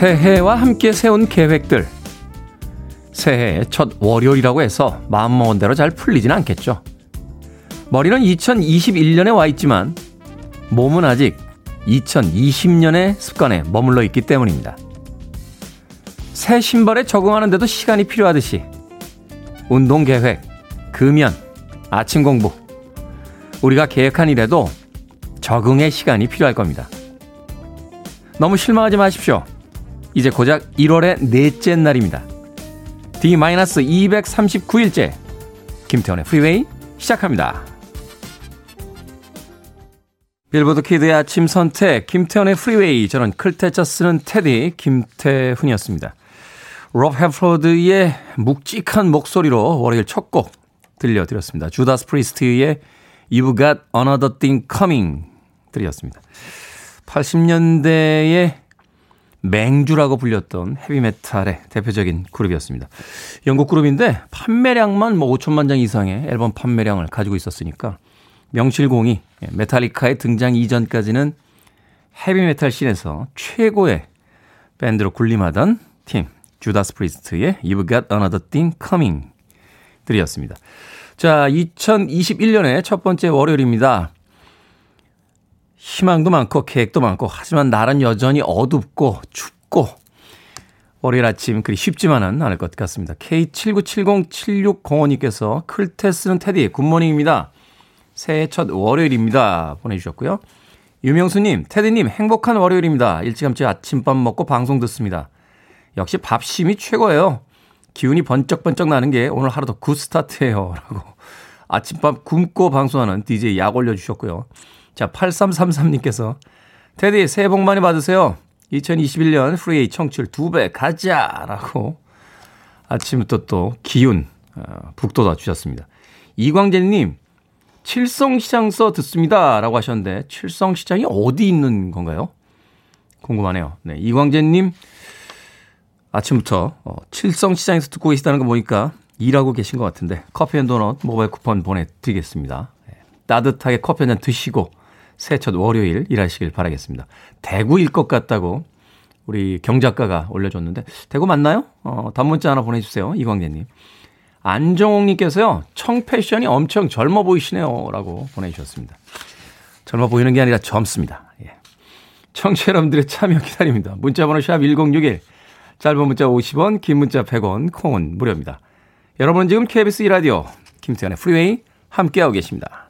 새해와 함께 세운 계획들. 새해의 첫 월요일이라고 해서 마음먹은 대로 잘 풀리진 않겠죠. 머리는 2021년에 와 있지만 몸은 아직 2020년의 습관에 머물러 있기 때문입니다. 새 신발에 적응하는데도 시간이 필요하듯이 운동 계획, 금연, 아침 공부, 우리가 계획한 일에도 적응의 시간이 필요할 겁니다. 너무 실망하지 마십시오. 이제 고작 1월의 넷째 날입니다. D-239일째 김태훈의 프리웨이 시작합니다. 빌보드 키드의 아침 선택 김태훈의 프리웨이 저는 클 태 자 쓰는 테디 김태훈이었습니다. 롭 핼포드의 묵직한 목소리로 월요일 첫 곡 들려드렸습니다. 주다스 프리스트의 You've Got Another Thing Coming 들으셨습니다. 80년대에 맹주라고 불렸던 헤비메탈의 대표적인 그룹이었습니다. 영국 그룹인데 판매량만 뭐 5천만 장 이상의 앨범 판매량을 가지고 있었으니까 명실공히 메탈리카의 등장 이전까지는 헤비메탈 씬에서 최고의 밴드로 군림하던 팀 주다스 프리스트의 You've Got Another Thing Coming 들으셨습니다. 자, 2021년의 첫 번째 월요일입니다. 희망도 많고 계획도 많고 하지만 날은 여전히 어둡고 춥고 월요일 아침 그리 쉽지만은 않을 것 같습니다. K79707605님께서 클 태 쓰는 테디 good morning입니다. 새해 첫 월요일입니다. 보내주셨고요. 유명수님, 테디님 행복한 월요일입니다. 일찌감치 아침밥 먹고 방송 듣습니다. 역시 밥심이 최고예요. 기운이 번쩍번쩍 나는 게 오늘 하루도 굿 스타트예요. 라고 아침밥 굶고 방송하는 DJ 약 올려주셨고요. 자, 8333님께서 테디 새해 복 많이 받으세요. 2021년 프리웨이 청취율 2배 가자! 라고 아침부터 또 기운 어, 북돋아 주셨습니다. 이광재님, 칠성시장 서 듣습니다. 라고 하셨는데, 칠성시장이 어디 있는 건가요? 궁금하네요. 네, 이광재님, 아침부터 어, 칠성시장에서 듣고 계시다는 거 보니까 일하고 계신 것 같은데, 커피 and 도넛 모바일 쿠폰 보내드리겠습니다. 네, 따뜻하게 커피 한 잔 드시고, 새해 첫 월요일 일하시길 바라겠습니다. 대구일 것 같다고 우리 경작가가 올려줬는데 대구 맞나요? 어, 단문자 하나 보내주세요. 이광재님. 안정옥님께서요. 청 패션이 엄청 젊어 보이시네요. 라고 보내주셨습니다. 젊어 보이는 게 아니라 젊습니다. 예. 청취자 여러분들의 참여 기다립니다. 문자번호 샵 1061. 짧은 문자 50원, 긴 문자 100원, 콩은 무료입니다. 여러분은 지금 KBS 2라디오 김태훈의 프리웨이 함께하고 계십니다.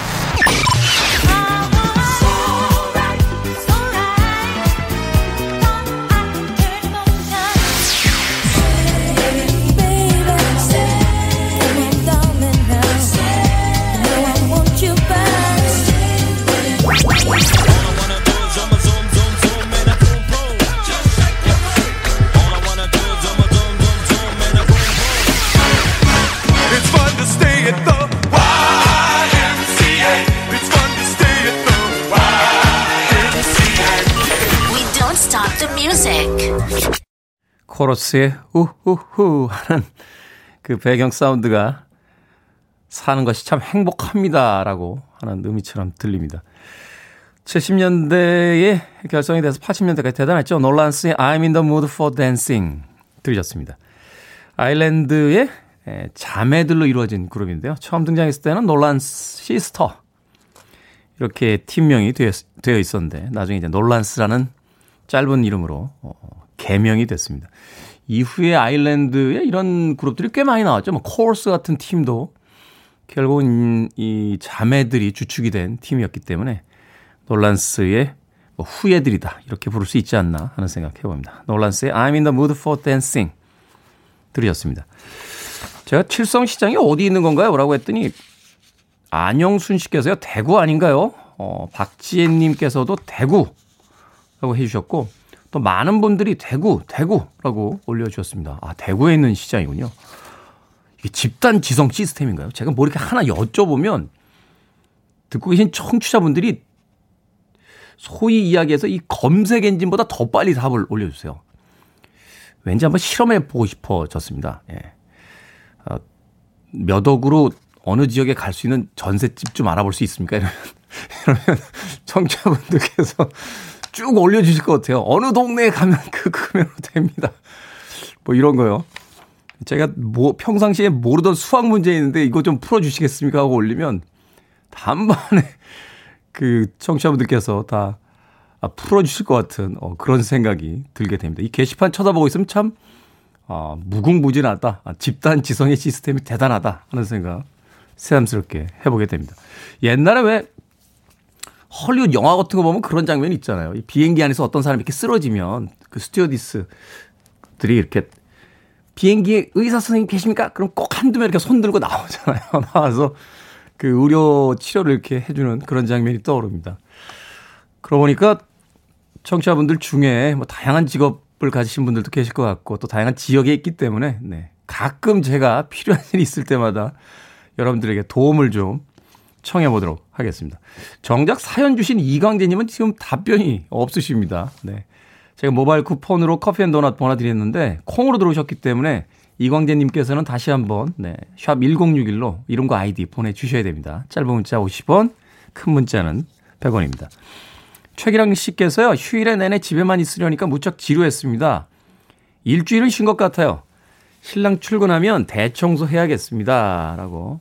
코러스의 우후후 하는 그 배경 사운드가 사는 것이 참 행복합니다라고 하는 의미처럼 들립니다. 70년대에 결성이 돼서 80년대까지 대단했죠. 놀란스의 I'm in the mood for dancing 들으셨습니다. 아일랜드의 자매들로 이루어진 그룹인데요. 처음 등장했을 때는 놀란스 시스터 이렇게 팀명이 되어 있었는데 나중에 이제 놀란스라는 짧은 이름으로 어, 개명이 됐습니다. 이후에 아일랜드에 이런 그룹들이 꽤 많이 나왔죠. 뭐 코어스 같은 팀도 결국은 이 자매들이 주축이 된 팀이었기 때문에 놀란스의 뭐 후예들이다 이렇게 부를 수 있지 않나 하는 생각 해 봅니다. 놀란스의 I'm in the mood for dancing 들으셨습니다. 제가 칠성시장이 어디 있는 건가요? 라고 했더니 안영순 씨께서요 대구 아닌가요? 어, 박지혜님께서도 대구라고 해주셨고 또 많은 분들이 대구, 대구라고 올려주셨습니다. 아, 대구에 있는 시장이군요. 이게 집단 지성 시스템인가요? 제가 뭐 이렇게 하나 여쭤보면 듣고 계신 청취자분들이 소위 이야기해서 이 검색 엔진보다 더 빨리 답을 올려주세요. 왠지 한번 실험해 보고 싶어졌습니다. 예. 어, 몇 억으로 어느 지역에 갈 수 있는 전셋집 좀 알아볼 수 있습니까? 이러면 이러면 청취자분들께서 쭉 올려주실 것 같아요. 어느 동네에 가면 그 금액으로 됩니다. 뭐 이런 거요. 제가 뭐 평상시에 모르던 수학 문제 있는데 이거 좀 풀어주시겠습니까 하고 올리면 단번에 그 청취자분들께서 다 아, 풀어주실 것 같은 어, 그런 생각이 들게 됩니다. 이 게시판 쳐다보고 있으면 참 어, 무궁무진하다. 아, 집단 지성의 시스템이 대단하다 하는 생각 새삼스럽게 해보게 됩니다. 옛날에 왜 헐리우드 영화 같은 거 보면 그런 장면이 있잖아요. 이 비행기 안에서 어떤 사람이 이렇게 쓰러지면 그 스튜어디스들이 이렇게 비행기에 의사 선생님 계십니까? 그럼 꼭 한두 명 이렇게 손 들고 나오잖아요. 나와서 그 의료 치료를 이렇게 해주는 그런 장면이 떠오릅니다. 그러고 보니까 청취자분들 중에 뭐 다양한 직업을 가지신 분들도 계실 것 같고 또 다양한 지역에 있기 때문에 네. 가끔 제가 필요한 일이 있을 때마다 여러분들에게 도움을 좀 청해 보도록 하겠습니다. 정작 사연 주신 이광재님은 지금 답변이 없으십니다. 네. 제가 모바일 쿠폰으로 커피 and 도넛 보내드렸는데 콩으로 들어오셨기 때문에 이광재님께서는 다시 한번 네, 샵 1061로 이름과 아이디 보내주셔야 됩니다. 짧은 문자 50원, 긴 문자는 100원입니다. 최기랑 씨께서요, 휴일에 내내 집에만 있으려니까 무척 지루했습니다. 일주일은 쉰것 같아요. 신랑 출근하면 대청소 해야겠습니다. 라고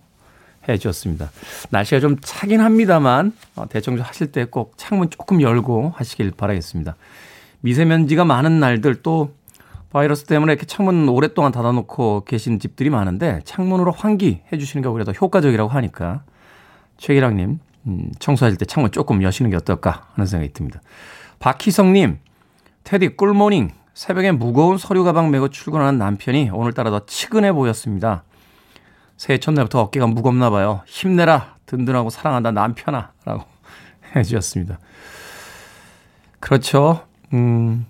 해 주셨습니다. 날씨가 좀 차긴 합니다만, 어, 대청소 하실 때 꼭 창문 조금 열고 하시길 바라겠습니다. 미세먼지가 많은 날들 또 바이러스 때문에 이렇게 창문 오랫동안 닫아놓고 계신 집들이 많은데 창문으로 환기 해 주시는 게 오히려 더 효과적이라고 하니까 최기랑님 음, 청소하실 때 창문 조금 여시는 게 어떨까 하는 생각이 듭니다. 박희성님, 테디 꿀모닝. 새벽에 무거운 서류 가방 메고 출근하는 남편이 오늘따라 더 치근해 보였습니다. 새해 첫날부터 어깨가 무겁나 봐요. 힘내라. 든든하고 사랑한다 남편아. 라고 해주셨습니다. 그렇죠. 음,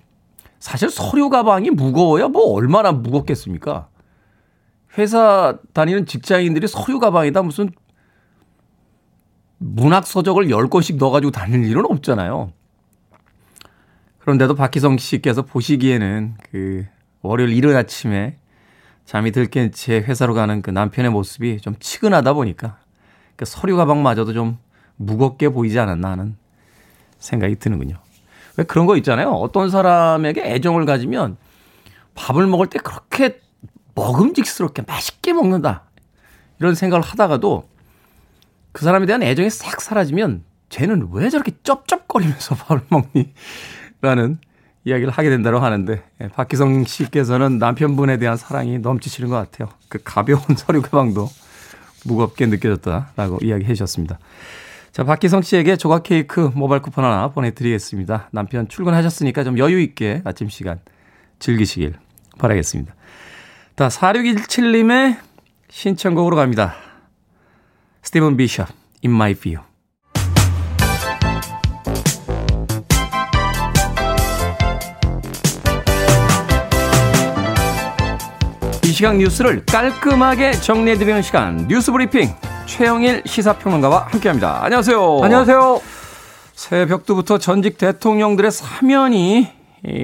사실 서류 가방이 무거워야 뭐 얼마나 무겁겠습니까? 회사 다니는 직장인들이 서류 가방에다 무슨 문학 서적을 10권씩 넣어가지고 다닐 일은 없잖아요. 그런데도 박희성 씨께서 보시기에는 그 월요일 이른 아침에 잠이 들깬 채 회사로 가는 그 남편의 모습이 좀 치근하다 보니까 그 서류 가방마저도 좀 무겁게 보이지 않았나 하는 생각이 드는군요. 왜 그런 거 있잖아요. 어떤 사람에게 애정을 가지면 밥을 먹을 때 그렇게 먹음직스럽게 맛있게 먹는다. 이런 생각을 하다가도 그 사람에 대한 애정이 싹 사라지면 쟤는 왜 저렇게 쩝쩝거리면서 밥을 먹니? 라는 이야기를 하게 된다고 하는데 예, 박기성 씨께서는 남편분에 대한 사랑이 넘치시는 것 같아요. 그 가벼운 서류 가방도 무겁게 느껴졌다라고 이야기해 주셨습니다. 자, 박기성 씨에게 조각 케이크 모바일 쿠폰 하나 보내드리겠습니다. 남편 출근하셨으니까 좀 여유 있게 아침 시간 즐기시길 바라겠습니다. 자, 4617님의 신청곡으로 갑니다. 스티븐 비셔, In My View. 이 시각 뉴스를 깔끔하게 정리해드리는 시간, 뉴스 브리핑. 최영일 시사평론가와 함께합니다. 안녕하세요. 안녕하세요. 새벽부터 전직 대통령들의 사면이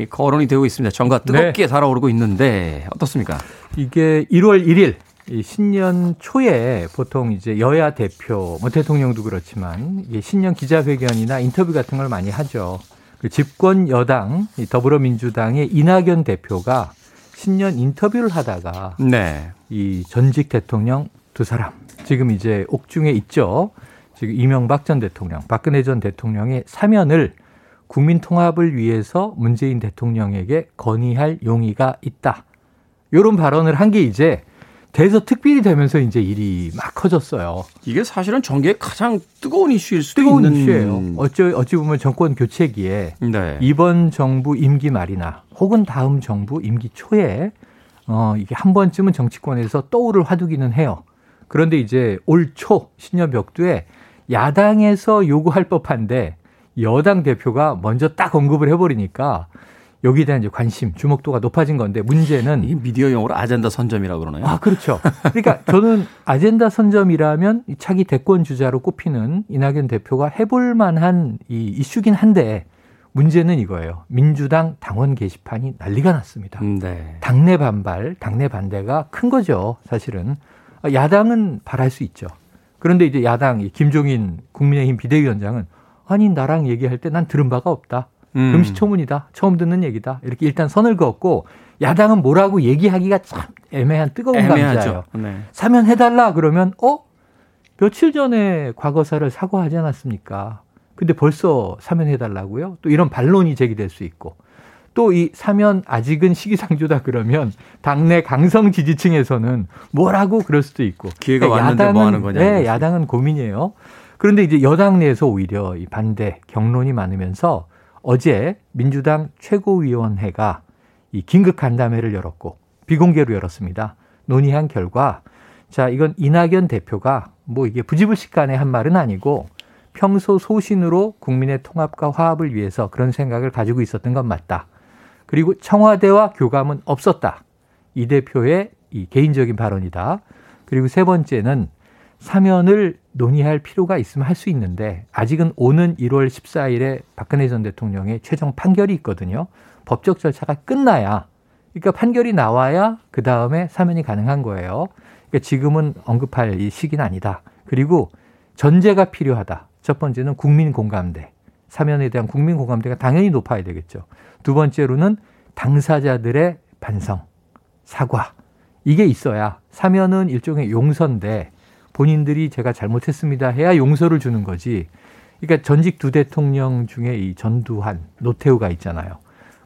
거론이 되고 있습니다. 정가 뜨겁게 네. 달아오르고 있는데 어떻습니까? 이게 1월 1일 신년 초에 보통 이제 여야 대표, 뭐 대통령도 그렇지만 신년 기자회견이나 인터뷰 같은 걸 많이 하죠. 그 집권 여당 더불어민주당의 이낙연 대표가 신년 인터뷰를 하다가 네. 이 전직 대통령 두 사람 지금 이제 옥중에 있죠. 지금 이명박 전 대통령, 박근혜 전 대통령의 사면을 국민 통합을 위해서 문재인 대통령에게 건의할 용의가 있다. 이런 발언을 한 게 이제 대서 특필이 되면서 이제 일이 막 커졌어요. 이게 사실은 정계의 가장 뜨거운 이슈일 수도 뜨거운 있는 이슈예요. 어찌 어찌 보면 정권 교체기에 네. 이번 정부 임기 말이나 혹은 다음 정부 임기 초에 어 이게 한 번쯤은 정치권에서 떠오를 화두기는 해요. 그런데 이제 올 초 신년 벽두에 야당에서 요구할 법한데 여당 대표가 먼저 딱 언급을 해버리니까 여기에 대한 이제 관심, 주목도가 높아진 건데 문제는 이 미디어 용어로 아젠다 선점이라고 그러나요? 아, 그렇죠. 그러니까 저는 아젠다 선점이라면 차기 대권 주자로 꼽히는 이낙연 대표가 해볼 만한 이 이슈긴 한데 문제는 이거예요. 민주당 당원 게시판이 난리가 났습니다. 네. 당내 반발, 당내 반대가 큰 거죠. 사실은 야당은 바랄 수 있죠. 그런데 이제 야당 김종인 국민의힘 비대위원장은 아니 나랑 얘기할 때 난 들은 바가 없다. 음. 금시초문이다. 처음 듣는 얘기다. 이렇게 일단 선을 그었고 야당은 뭐라고 얘기하기가 참 애매한 뜨거운 감자예요. 네. 사면 해달라 그러면 어 며칠 전에 과거사를 사과하지 않았습니까? 근데 벌써 사면해달라고요? 또 이런 반론이 제기될 수 있고 또 이 사면 아직은 시기상조다 그러면 당내 강성 지지층에서는 뭐라고 그럴 수도 있고 기회가 그러니까 왔는데 야당은, 뭐 하는 거냐? 네, 야당은 고민이에요. 그런데 이제 여당 내에서 오히려 이 반대 경론이 많으면서 어제 민주당 최고위원회가 이 긴급 간담회를 열었고 비공개로 열었습니다. 논의한 결과 자 이건 이낙연 대표가 뭐 이게 부지불식 간에 한 말은 아니고 평소 소신으로 국민의 통합과 화합을 위해서 그런 생각을 가지고 있었던 건 맞다. 그리고 청와대와 교감은 없었다. 이 대표의 이 개인적인 발언이다. 그리고 세 번째는 사면을 논의할 필요가 있으면 할 수 있는데 아직은 오는 1월 14일에 박근혜 전 대통령의 최종 판결이 있거든요. 법적 절차가 끝나야 그러니까 판결이 나와야 그 다음에 사면이 가능한 거예요. 그러니까 지금은 언급할 이 시기는 아니다. 그리고 전제가 필요하다. 첫 번째는 국민 공감대. 사면에 대한 국민 공감대가 당연히 높아야 되겠죠. 두 번째로는 당사자들의 반성, 사과. 이게 있어야 사면은 일종의 용서인데 본인들이 제가 잘못했습니다 해야 용서를 주는 거지. 그러니까 전직 두 대통령 중에 이 전두환, 노태우가 있잖아요.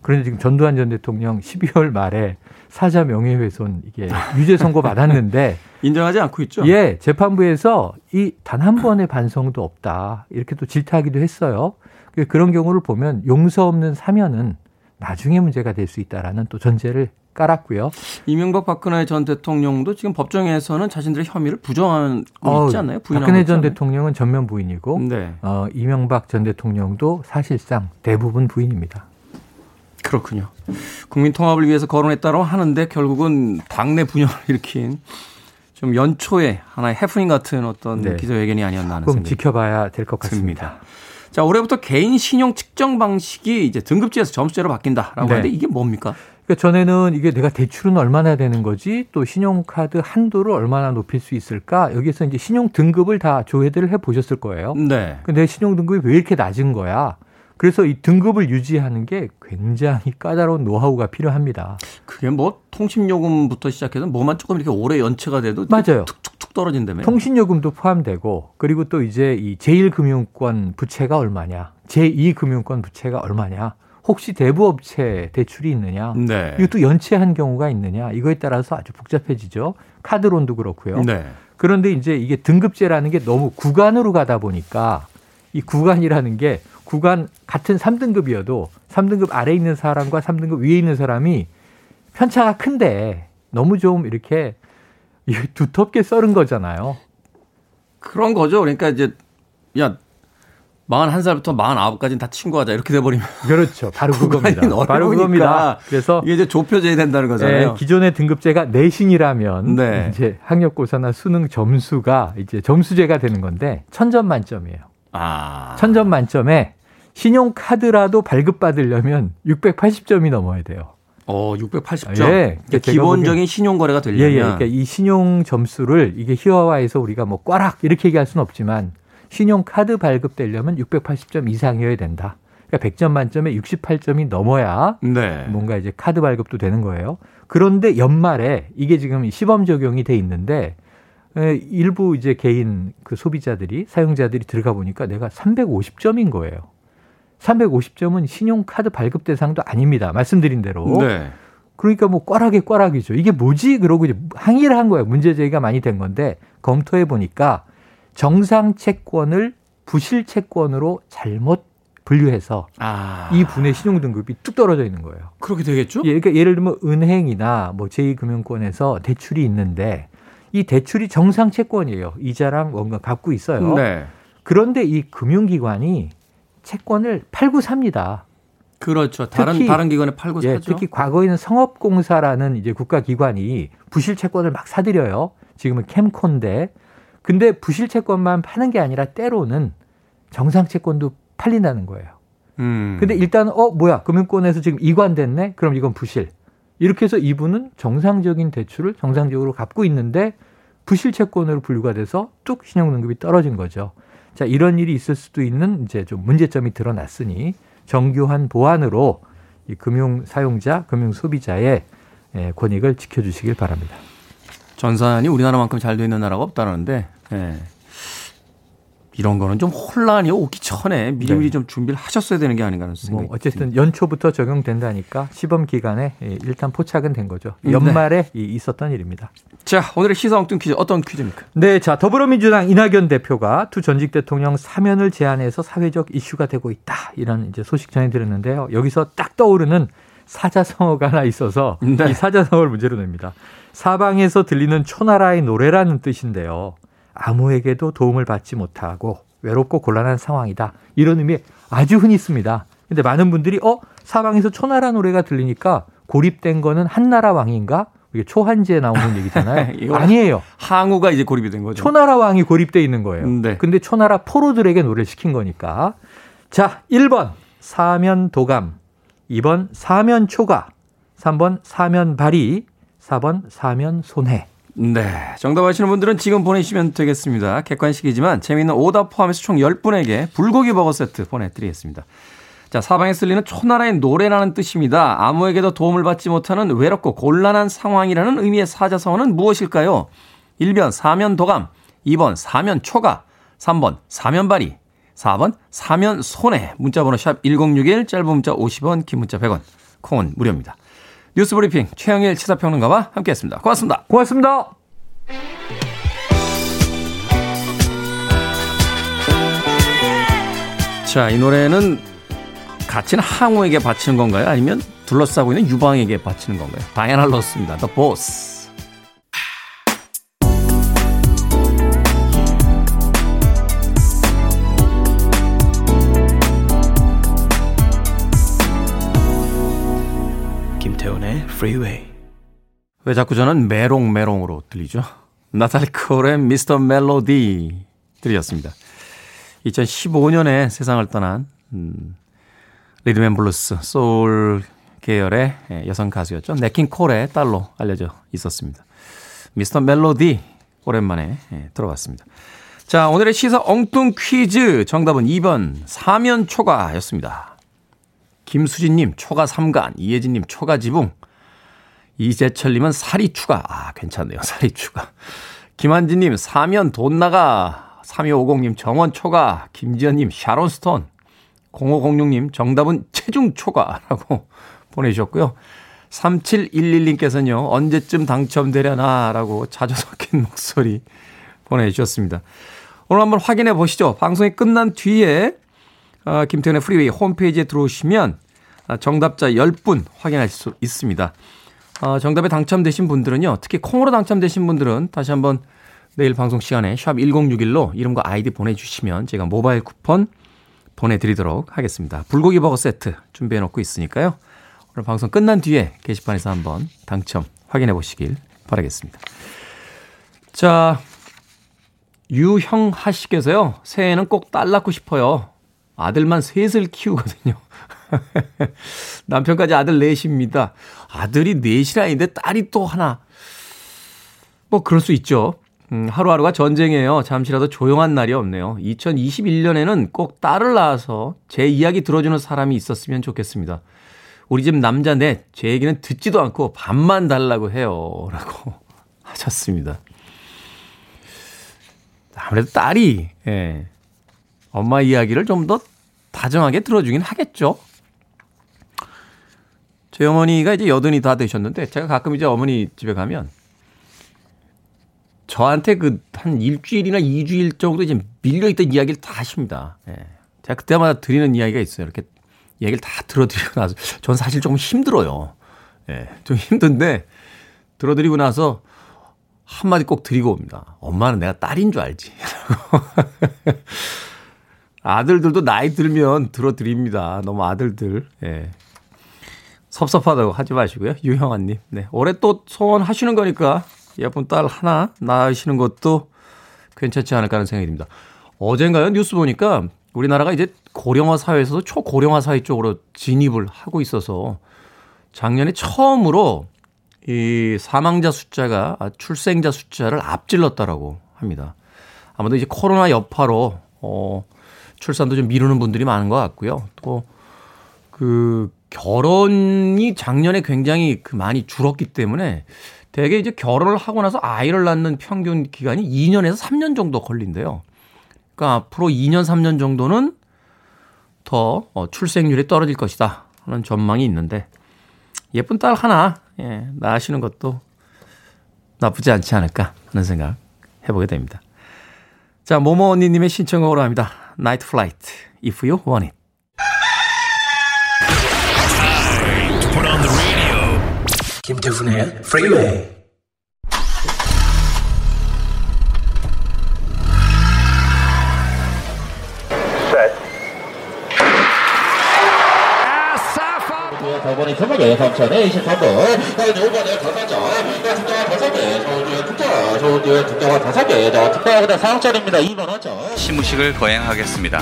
그런데 지금 전두환 전 대통령 12월 말에 사자 명예훼손 이게 유죄 선고 받았는데 인정하지 않고 있죠. 예, 재판부에서 이 단 한 번의 반성도 없다 이렇게 또 질타하기도 했어요. 그런 경우를 보면 용서 없는 사면은 나중에 문제가 될 수 있다라는 또 전제를 깔았고요. 이명박 박근혜 전 대통령도 지금 법정에서는 자신들의 혐의를 부정하고 어, 있지 않나요? 박근혜 전 대통령은 전면 부인이고 네. 어, 이명박 전 대통령도 사실상 대부분 부인입니다. 그렇군요. 국민 통합을 위해서 거론했다고 하는데 결국은 당내 분열을 일으킨 좀 연초에 하나의 해프닝 같은 어떤 네. 기자회견이 아니었나 하는 생각이 지켜봐야 될 것 같습니다. 듭니다. 자, 올해부터 개인 신용 측정 방식이 이제 등급제에서 점수제로 바뀐다라고 네. 하는데 이게 뭡니까? 그러니까 전에는 이게 내가 대출은 얼마나 되는 거지 또 신용카드 한도를 얼마나 높일 수 있을까 여기서 이제 신용 등급을 다 조회를 해 보셨을 거예요. 네. 근데 신용 등급이 왜 이렇게 낮은 거야? 그래서 이 등급을 유지하는 게 굉장히 까다로운 노하우가 필요합니다. 그게 뭐 통신 요금부터 시작해서 뭐만 조금 이렇게 오래 연체가 돼도 맞아요. 툭툭 툭 떨어진다며. 통신요금도 포함되고 그리고 또 이제 이 제1금융권 부채가 얼마냐, 제2금융권 부채가 얼마냐, 혹시 대부업체 대출이 있느냐, 네. 이것도 연체한 경우가 있느냐, 이거에 따라서 아주 복잡해지죠. 카드론도 그렇고요. 네. 그런데 이제 이게 등급제라는 게 너무 구간으로 가다 보니까 이 구간이라는 게 구간 같은 3등급이어도 3등급 아래 있는 사람과 3등급 위에 있는 사람이 편차가 큰데 너무 좀 이렇게 두텁게 썰은 거잖아요. 그런 거죠. 그러니까 이제 야 41살부터 49까지는 다 친구하자 이렇게 돼버리면 그렇죠. 바로 그겁니다. 바로 그겁니다. 그래서 이게 이제 좁혀져야 된다는 거잖아요. 네, 기존의 등급제가 내신이라면 네. 이제 학력고사나 수능 점수가 이제 점수제가 되는 건데 천점 만점이에요. 아. 천점 만점에 신용카드라도 발급받으려면 680점이 넘어야 돼요. 어, 680점. 예. 그러니까 기본적인 신용 거래가 되려면 예, 예. 그러니까 이 신용 점수를 이게 희화화해서 우리가 뭐 꽈락 이렇게 얘기할 수는 없지만 신용 카드 발급되려면 680점 이상이어야 된다. 그러니까 100점 만점에 68점이 넘어야 네. 뭔가 이제 카드 발급도 되는 거예요. 그런데 연말에 이게 지금 시범 적용이 돼 있는데 일부 이제 개인 그 소비자들이 사용자들이 들어가 보니까 내가 350점인 거예요. 350점은 신용카드 발급 대상도 아닙니다. 말씀드린 대로. 네. 그러니까 뭐 꽈락이 꽈락이죠. 이게 뭐지? 그러고 이제 항의를 한 거예요. 문제 제기가 많이 된 건데 검토해 보니까 정상 채권을 부실 채권으로 잘못 분류해서 아. 이 분의 신용 등급이 뚝 떨어져 있는 거예요. 그렇게 되겠죠? 예, 그러니까 예를 들면 은행이나 뭐 제2금융권에서 대출이 있는데 이 대출이 정상 채권이에요. 이자랑 뭔가 갖고 있어요. 네. 그런데 이 금융기관이 채권을 팔고 삽니다. 그렇죠. 다른 특히, 다른 기관에 팔고 예, 사죠. 특히 과거에는 성업공사라는 이제 국가 기관이 부실 채권을 막 사들여요. 지금은 캠콘데. 근데 부실 채권만 파는 게 아니라 때로는 정상 채권도 팔린다는 거예요. 음. 근데 일단 어 뭐야 금융권에서 지금 이관됐네. 그럼 이건 부실. 이렇게 해서 이분은 정상적인 대출을 정상적으로 갚고 있는데 부실 채권으로 분류가 돼서 뚝 신용등급이 떨어진 거죠. 자, 이런 일이 있을 수도 있는 이제 좀 문제점이 드러났으니 정교한 보안으로 이 금융 사용자, 금융 소비자의 예, 권익을 지켜주시길 바랍니다. 전산이 우리나라만큼 잘돼 있는 나라가 없다는데 예. 이런 거는 좀 혼란이 오기 전에 미리미리 네. 좀 준비를 하셨어야 되는 게 아닌가 하는 생각이 뭐 어쨌든 연초부터 적용된다니까 시범 기간에 예, 일단 포착은 된 거죠. 네. 연말에 네. 있었던 일입니다. 자, 오늘의 시사 엉뚱 퀴즈 어떤 퀴즈입니까? 네, 자, 더불어민주당 이낙연 대표가 두 전직 대통령 사면을 제안해서 사회적 이슈가 되고 있다. 이런 이제 소식 전해 드렸는데요. 여기서 딱 떠오르는 사자성어가 하나 있어서 네. 이 사자성어를 문제로 냅니다. 사방에서 들리는 초나라의 노래라는 뜻인데요. 아무에게도 도움을 받지 못하고 외롭고 곤란한 상황이다. 이런 의미 아주 흔히 씁니다. 근데 많은 분들이 어 사방에서 초나라 노래가 들리니까 고립된 거는 한나라 왕인가? 이게 초한지에 나오는 얘기잖아요. 아니에요. 항우가 이제 고립이 된 거죠. 초나라 왕이 고립돼 있는 거예요. 네. 근데 초나라 포로들에게 노래를 시킨 거니까. 자, 1번 사면 도감, 2번 사면 초가, 3번 사면 발이, 4번 사면 손해. 네. 정답 아시는 분들은 지금 보내주시면 되겠습니다. 객관식이지만 재미있는 오답 포함해서 총 10분에게 불고기 버거 세트 보내드리겠습니다. 자, 사방에 쓸리는 초나라의 노래라는 뜻입니다. 아무에게도 도움을 받지 못하는 외롭고 곤란한 상황이라는 의미의 사자성어는 무엇일까요? 1번 사면 도감, 2번 사면 초가, 3번 사면 발이, 4번 사면 손해. 문자번호 샵 1061, 짧은 문자 50원, 긴 문자 100원, 콩은 무료입니다. 뉴스 브리핑 최영일 시사평론가와 함께했습니다. 고맙습니다. 고맙습니다. 자, 이 노래는 갇힌 항우에게 바치는 건가요? 아니면 둘러싸고 있는 유방에게 바치는 건가요? 다이아나 로스입니다. The Boss. Freeway. 왜 자꾸 저는 메롱메롱으로 들리죠? 나탈리 콜의 Mr. Melody 들려드렸습니다. 2015년에 세상을 떠난 음, 리듬 앤 블루스 소울 계열의 예, 여성 가수였죠. 냇 킹 콜의 딸로 알려져 있었습니다. Mr. Melody 오랜만에 예, 들어봤습니다. 자, 오늘의 시사 엉뚱 퀴즈 정답은 2번 사면초가였습니다. 김수진님 초가 3간, 이혜진님 초가 지붕, 이재철님은 살이 추가. 아, 괜찮네요. 살이 추가. 김한진님, 사면 돈 나가. 3250님, 정원 초가. 김지연님, 샤론스톤. 0506님, 정답은 체중 초과라고 보내주셨고요. 3711님께서는요, 언제쯤 당첨되려나 라고 자주 섞인 목소리 보내주셨습니다. 오늘 한번 확인해 보시죠. 방송이 끝난 뒤에, 어, 김태훈의 프리웨이 홈페이지에 들어오시면 정답자 10분 확인하실 수 있습니다. 어, 정답에 당첨되신 분들은요. 특히 콩으로 당첨되신 분들은 다시 한번 내일 방송 시간에 샵 1061로 이름과 아이디 보내주시면 제가 모바일 쿠폰 보내드리도록 하겠습니다. 불고기 버거 세트 준비해 놓고 있으니까요. 오늘 방송 끝난 뒤에 게시판에서 한번 당첨 확인해 보시길 바라겠습니다. 자, 유형하 씨께서요. 새해에는 꼭 딸 낳고 싶어요. 아들만 셋을 키우거든요. 남편까지 아들 넷입니다. 아들이 넷이라는데 딸이 또 하나. 뭐 그럴 수 있죠. 음, 하루하루가 전쟁이에요. 잠시라도 조용한 날이 없네요. 2021년에는 꼭 딸을 낳아서 제 이야기 들어주는 사람이 있었으면 좋겠습니다. 우리 집 남자 넷, 제 얘기는 듣지도 않고 밥만 달라고 해요. 라고 하셨습니다. 아무래도 딸이, 예, 엄마 이야기를 좀 더 다정하게 들어주긴 하겠죠. 저희 어머니가 이제 여든이 다 되셨는데 제가 가끔 이제 어머니 집에 가면 저한테 그 한 일주일이나 이주일 정도 이제 밀려있던 이야기를 다 하십니다. 예. 제가 그때마다 드리는 이야기가 있어요. 이렇게 얘기를 다 들어드리고 나서 전 사실 조금 힘들어요. 예. 좀 힘든데 들어드리고 나서 한마디 꼭 드리고 옵니다. 엄마는 내가 딸인 줄 알지. 아들들도 나이 들면 들어드립니다. 너무 아들들. 예. 섭섭하다고 하지 마시고요. 유형아님. 네. 올해 또 소원하시는 거니까 예쁜 딸 하나 낳으시는 것도 괜찮지 않을까 하는 생각이 듭니다. 어젠가요? 뉴스 보니까 우리나라가 이제 고령화 사회에서도 초고령화 사회 쪽으로 진입을 하고 있어서 작년에 처음으로 이 사망자 숫자가 출생자 숫자를 앞질렀다라고 합니다. 아무래도 이제 코로나 여파로 어 출산도 좀 미루는 분들이 많은 것 같고요. 또 그 결혼이 작년에 굉장히 그 많이 줄었기 때문에 대개 이제 결혼을 하고 나서 아이를 낳는 평균 기간이 2년에서 3년 정도 걸린대요. 그러니까 앞으로 2년, 3년 정도는 더 어, 출생률이 떨어질 것이다. 하는 전망이 있는데 예쁜 딸 하나 예, 낳으시는 것도 나쁘지 않지 않을까 하는 생각 해보게 됩니다. 자, 모모 언니님의 신청곡으로 합니다. Night Flight, If You Want It. 김태훈의 Freeway. 저번에 선물에 삼천에 23번, 요번에 다섯점, 특자와 다섯 개, 저주 에 특자, 저주에 특자와 다섯 개, 저 특자보다 4억짜리입니다. 2만 원짜리. 시무식을 거행하겠습니다.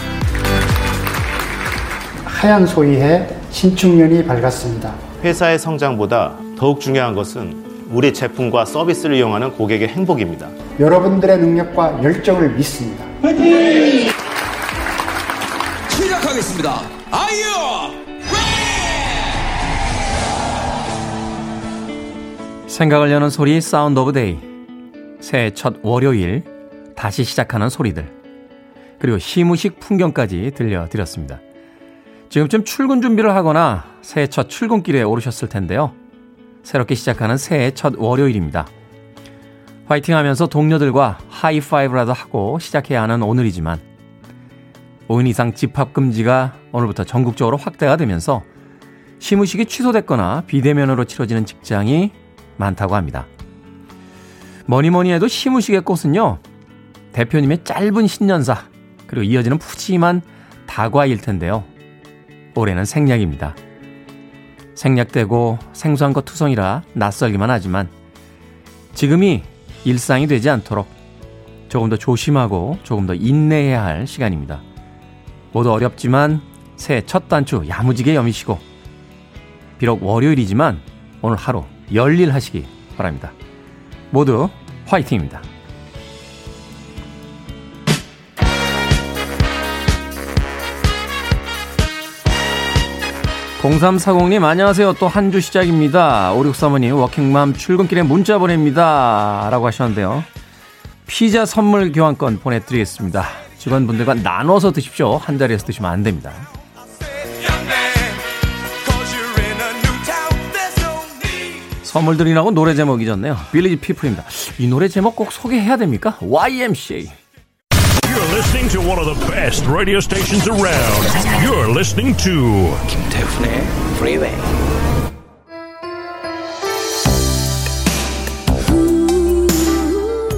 하얀 소희의 신축년이 밝았습니다. 회사의 성장보다 더욱 중요한 것은 우리 제품과 서비스를 이용하는 고객의 행복입니다. 여러분들의 능력과 열정을 믿습니다. 시작하겠습니다. 아이유! 생각을 여는 소리 Sound of Day. 새해 첫 월요일 다시 시작하는 소리들. 그리고 시무식 풍경까지 들려드렸습니다. 지금쯤 출근 준비를 하거나 새해 첫 출근길에 오르셨을 텐데요. 새롭게 시작하는 새해 첫 월요일입니다. 화이팅 하면서 동료들과 하이파이브라도 하고 시작해야 하는 오늘이지만 5인 이상 집합금지가 오늘부터 전국적으로 확대가 되면서 시무식이 취소됐거나 비대면으로 치러지는 직장이 많다고 합니다. 뭐니 뭐니 해도 시무식의 꽃은요, 대표님의 짧은 신년사, 그리고 이어지는 푸짐한 다과일 텐데요. 올해는 생략입니다. 생략되고 생소한 것 투성이라 낯설기만 하지만 지금이 일상이 되지 않도록 조금 더 조심하고 조금 더 인내해야 할 시간입니다. 모두 어렵지만 새해 첫 단추 야무지게 여미시고 비록 월요일이지만 오늘 하루 열일 하시기 바랍니다. 모두 화이팅입니다. 0340님 안녕하세요. 또 한 주 시작입니다. 5635님 워킹맘 출근길에 문자 보냅니다. 라고 하셨는데요. 피자 선물 교환권 보내드리겠습니다. 직원분들과 나눠서 드십시오. 한 자리에서 드시면 안 됩니다. 선물 드리라고 노래 제목 잊었네요. 빌리지 피플입니다. 이 노래 제목 꼭 소개해야 됩니까? YMCA. You're listening to one of the best radio stations around. You're listening to 김태훈의 Freeway.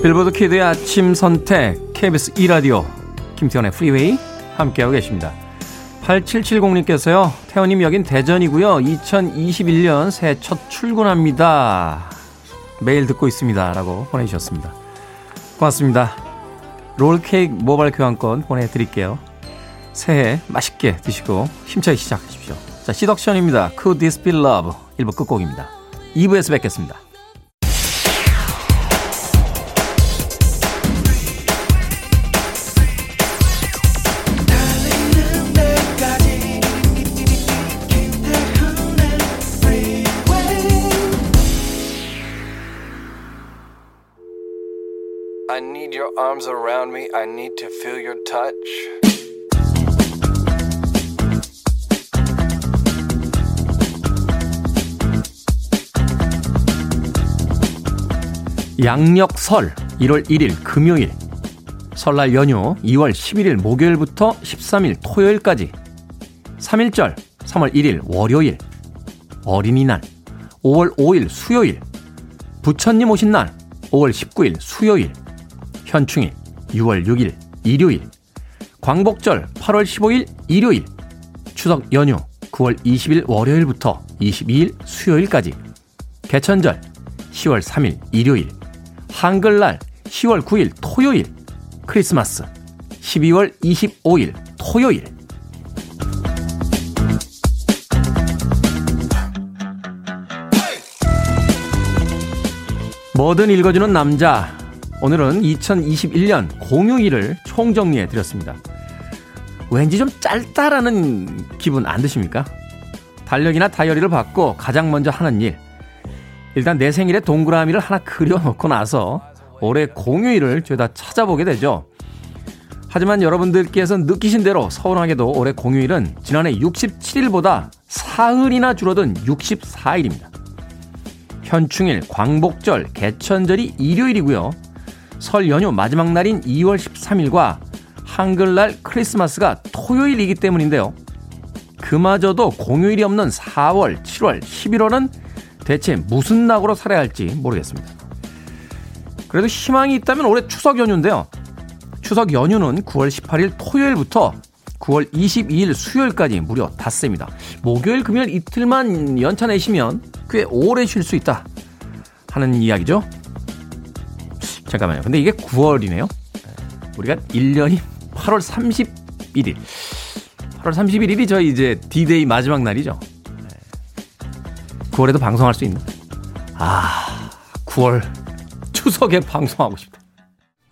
빌보드 키드의 아침 선택 KBS 2 라디오 김태훈의 프리웨이 함께하고 계십니다. 8770님께서요. 태훈님 여긴 대전이고요. 2021년 새해 첫 출근합니다. 매일 듣고 있습니다. 라고 보내주셨습니다. 고맙습니다. 롤케이크 모바일 교환권 보내드릴게요. 새해 맛있게 드시고 힘차게 시작하십시오. 자, Seduction입니다. Could This Be Love 1부 끝곡입니다. 2부에서 뵙겠습니다. Arms around me. I need to feel your touch. 양력설 1월 1일 금요일. 설날 연휴 2월 11일 목요일부터 13일 토요일까지. 3일절 3월 1일 월요일. 어린이날 5월 5일 수요일. 부처님 오신 날 5월 19일 수요일 현충일 6월 6일 일요일 광복절 8월 15일 일요일 추석 연휴 9월 20일 월요일부터 22일 수요일까지 개천절 10월 3일 일요일 한글날 10월 9일 토요일 크리스마스 12월 25일 토요일 뭐든 읽어주는 남자. 오늘은 2021년 공휴일을 총정리해 드렸습니다. 왠지 좀 짧다라는 기분 안 드십니까? 달력이나 다이어리를 받고 가장 먼저 하는 일. 일단 내 생일에 동그라미를 하나 그려놓고 나서 올해 공휴일을 죄다 찾아보게 되죠. 하지만 여러분들께서 느끼신 대로 서운하게도 올해 공휴일은 지난해 67일보다 사흘이나 줄어든 64일입니다. 현충일, 광복절, 개천절이 일요일이고요. 설 연휴 마지막 날인 2월 13일과 한글날 크리스마스가 토요일이기 때문인데요. 그마저도 공휴일이 없는 4월, 7월, 11월은 대체 무슨 낙으로 살아야 할지 모르겠습니다. 그래도 희망이 있다면 올해 추석 연휴인데요. 추석 연휴는 9월 18일 토요일부터 9월 22일 수요일까지 무려 닫습니다. 목요일, 금요일 이틀만 연차 내시면 꽤 오래 쉴 수 있다 하는 이야기죠. 잠깐만요. 근데 이게 9월이네요. 우리가 1년이 8월 31일. 8월 31일이 저희 이제 D-Day 마지막 날이죠. 9월에도 방송할 수 있나? 아, 9월 추석에 방송하고 싶다.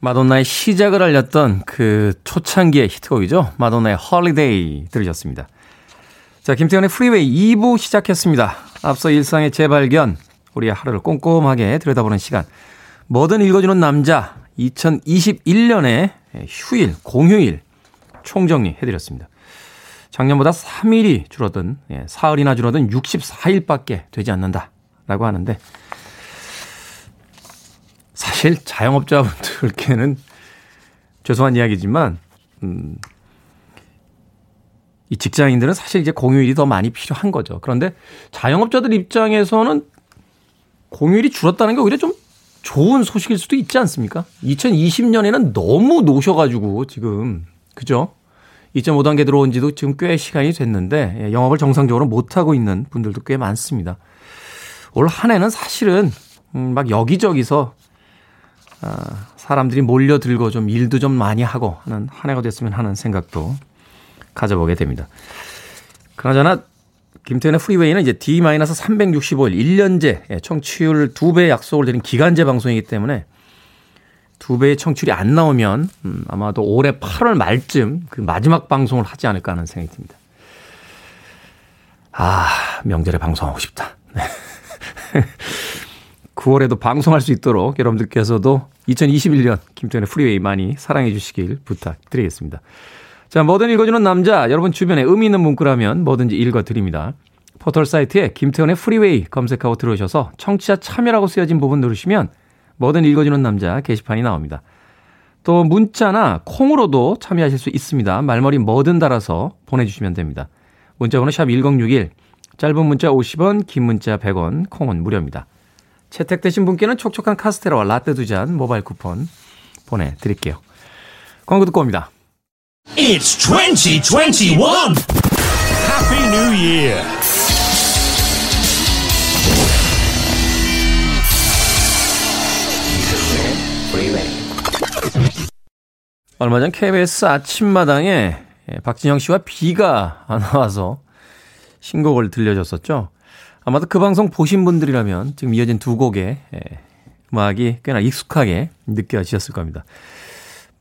마돈나의 시작을 알렸던 그 초창기의 히트곡이죠. 마돈나의 Holiday 들으셨습니다. 자, 김태현의 프리웨이 2부 시작했습니다. 앞서 일상의 재발견, 우리의 하루를 꼼꼼하게 들여다보는 시간. 뭐든 읽어주는 남자, 2021년의 휴일, 공휴일 총정리 해드렸습니다. 작년보다 3일이 줄어든, 예, 사흘이나 줄어든 64일밖에 되지 않는다. 라고 하는데, 사실 자영업자분들께는 죄송한 이야기지만, 음, 이 직장인들은 사실 이제 공휴일이 더 많이 필요한 거죠. 그런데 자영업자들 입장에서는 공휴일이 줄었다는 게 오히려 좀 좋은 소식일 수도 있지 않습니까? 2020년에는 너무 노셔가지고 지금, 그죠? 2.5단계 들어온 지도 지금 꽤 시간이 됐는데 예, 영업을 정상적으로 못하고 있는 분들도 꽤 많습니다. 올 한 해는 사실은 음, 막 여기저기서 아, 사람들이 몰려들고 좀 일도 좀 많이 하고 하는 한 해가 됐으면 하는 생각도 가져보게 됩니다. 그나저나 김태현의 프리웨이는 이제 D-365일 1년제 예, 청취율 2배 약속을 드린 기간제 방송이기 때문에 2배의 청취율이 안 나오면 음, 아마도 올해 8월 말쯤 그 마지막 방송을 하지 않을까 하는 생각이 듭니다. 아, 명절에 방송하고 싶다. 9월에도 방송할 수 있도록 여러분들께서도 2021년 김태현의 프리웨이 많이 사랑해 주시길 부탁드리겠습니다. 자, 뭐든 읽어주는 남자, 여러분 주변에 의미 있는 문구라면 뭐든지 읽어드립니다. 포털 사이트에 김태현의 프리웨이 검색하고 들어오셔서 청취자 참여라고 쓰여진 부분 누르시면 뭐든 읽어주는 남자 게시판이 나옵니다. 또 문자나 콩으로도 참여하실 수 있습니다. 말머리 뭐든 달아서 보내주시면 됩니다. 문자번호 샵 1061, 짧은 문자 50원, 긴 문자 100원, 콩은 무료입니다. 채택되신 분께는 촉촉한 카스테라와 라떼 두 잔 모바일 쿠폰 보내드릴게요. 광고 듣고 옵니다. It's 2021! Happy New Year! 얼마 전 KBS 아침마당에 박진영 씨와 비가 안 와서 신곡을 들려줬었죠. 아마도 그 방송 보신 분들이라면 지금 이어진 두 곡의 음악이 꽤나 익숙하게 느껴지셨을 겁니다.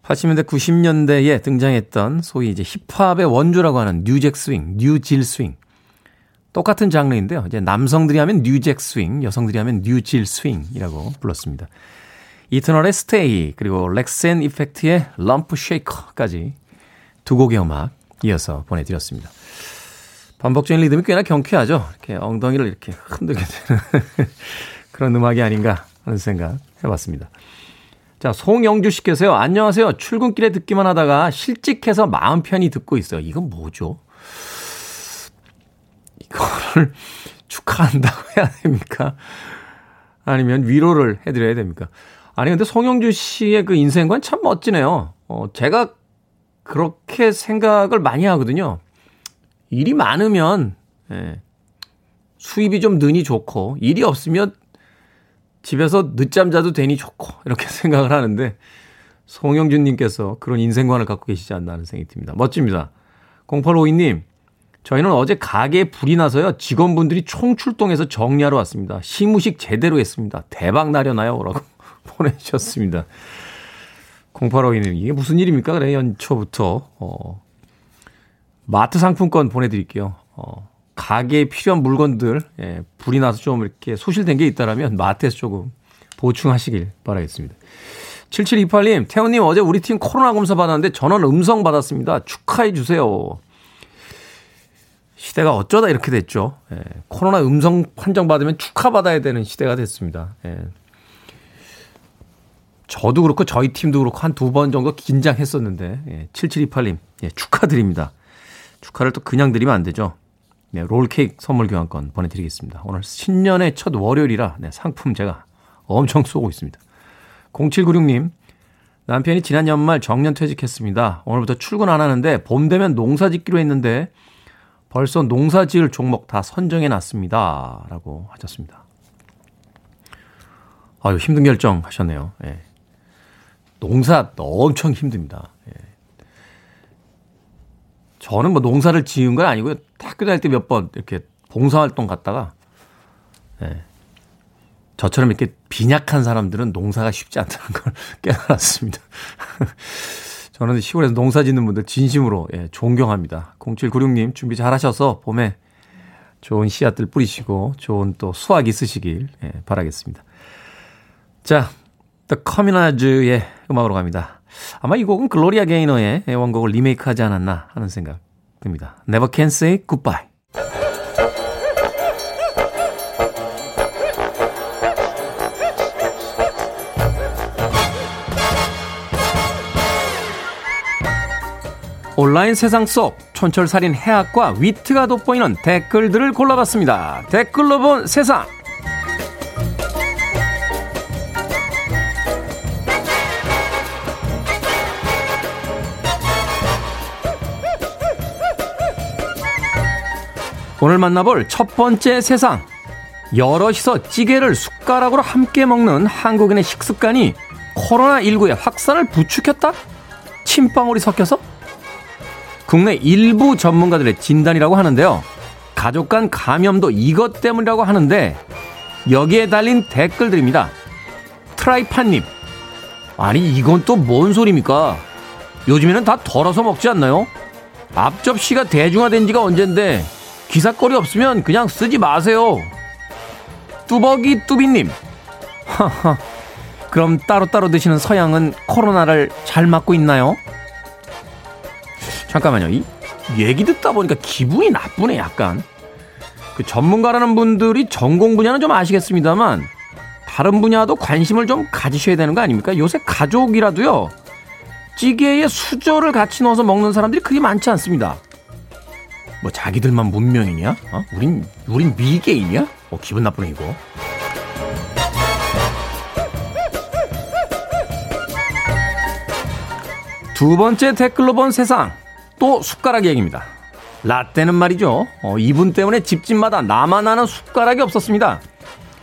80년대, 90년대에 등장했던 소위 이제 힙합의 원조라고 하는 New Jack Swing, New Jill Swing. 똑같은 장르인데요. 이제 남성들이 하면 New Jack Swing, 여성들이 하면 New Jill Swing이라고 불렀습니다. Eternal의 Stay, 그리고 Wreckx-N-Effect의 Rump Shaker까지 두 곡의 음악 이어서 보내드렸습니다. 반복적인 리듬이 꽤나 경쾌하죠. 이렇게 엉덩이를 이렇게 흔들게 되는 그런 음악이 아닌가 하는 생각 해봤습니다. 자, 송영주 씨께서요. 안녕하세요. 출근길에 듣기만 하다가 실직해서 마음 편히 듣고 있어요. 이건 뭐죠? 이거를 축하한다고 해야 됩니까? 아니면 위로를 해드려야 됩니까? 아니, 근데 송영주 씨의 그 인생관 참 멋지네요. 어, 제가 그렇게 생각을 많이 하거든요. 일이 많으면, 예, 수입이 좀 느니 좋고, 일이 없으면 집에서 늦잠 자도 되니 좋고 이렇게 생각을 하는데 송영준님께서 그런 인생관을 갖고 계시지 않나 하는 생각이 듭니다. 멋집니다. 0852님 저희는 어제 가게에 불이 나서요. 직원분들이 총출동해서 정리하러 왔습니다. 시무식 제대로 했습니다. 대박 나려나요? 라고 보내주셨습니다. 0852님, 이게 무슨 일입니까? 그래, 연초부터. 어, 마트 상품권 보내드릴게요. 어, 가게에 필요한 물건들, 예, 불이 나서 좀 이렇게 소실된 게 있다라면 마트에서 조금 보충하시길 바라겠습니다. 7728님, 태훈님 어제 우리 팀 코로나 검사 받았는데 전원 음성 받았습니다. 축하해 주세요. 시대가 어쩌다 이렇게 됐죠. 예, 코로나 음성 판정 받으면 축하 받아야 되는 시대가 됐습니다. 예. 저도 그렇고 저희 팀도 그렇고 한 두 번 정도 긴장했었는데 예, 7728님 예, 축하드립니다. 축하를 또 그냥 드리면 안 되죠. 네, 롤케이크 선물 교환권 보내드리겠습니다. 오늘 신년의 첫 월요일이라 네, 상품 제가 엄청 쏘고 있습니다. 0796님 남편이 지난 연말 정년 퇴직했습니다. 오늘부터 출근 안 하는데 봄 되면 농사 짓기로 했는데 벌써 농사 지을 종목 다 선정해 놨습니다. 라고 하셨습니다. 아유, 힘든 결정 하셨네요. 예. 농사 엄청 힘듭니다. 예. 저는 뭐 농사를 지은 건 아니고요. 학교 다닐 때 몇 번 이렇게 봉사활동 갔다가, 예. 저처럼 이렇게 빈약한 사람들은 농사가 쉽지 않다는 걸 깨달았습니다. 저는 시골에서 농사 짓는 분들 진심으로 예, 존경합니다. 0796님 준비 잘 하셔서 봄에 좋은 씨앗들 뿌리시고 좋은 또 수확 있으시길 예, 바라겠습니다. 자, The Communards의 음악으로 갑니다. 아마 이 곡은 글로리아 게이너의 원곡을 리메이크하지 않았나 하는 생각 듭니다. Never Can Say Goodbye. 온라인 세상 속 촌철살인 해학과 위트가 돋보이는 댓글들을 골라봤습니다. 댓글로 본 세상. 오늘 만나볼 첫 번째 세상. 여럿이서 찌개를 숟가락으로 함께 먹는 한국인의 식습관이 코로나19의 확산을 부추겼다? 침방울이 섞여서? 국내 일부 전문가들의 진단이라고 하는데요. 가족 간 감염도 이것 때문이라고 하는데 여기에 달린 댓글들입니다. 트라이판님. 아니 이건 또 뭔 소리입니까? 요즘에는 다 덜어서 먹지 않나요? 앞접시가 대중화된 지가 언젠데 기사거리 없으면 그냥 쓰지 마세요. 뚜벅이 뚜비님. 하하. 그럼 따로따로 드시는 서양은 코로나를 잘 맞고 있나요? 잠깐만요. 이 얘기 듣다 보니까 기분이 나쁘네, 약간. 그 전문가라는 분들이 전공 분야는 좀 아시겠습니다만 다른 분야도 관심을 좀 가지셔야 되는 거 아닙니까? 요새 가족이라도요. 찌개에 수저를 같이 넣어서 먹는 사람들이 그리 많지 않습니다. 뭐 자기들만 문명이냐? 어? 우린 우린 미개이냐? 어, 기분 나쁘네 이거. 두 번째 댓글로 본 세상 또 숟가락 얘기입니다. 라떼는 말이죠. 어, 이분 때문에 집집마다 나만 아는 숟가락이 없었습니다.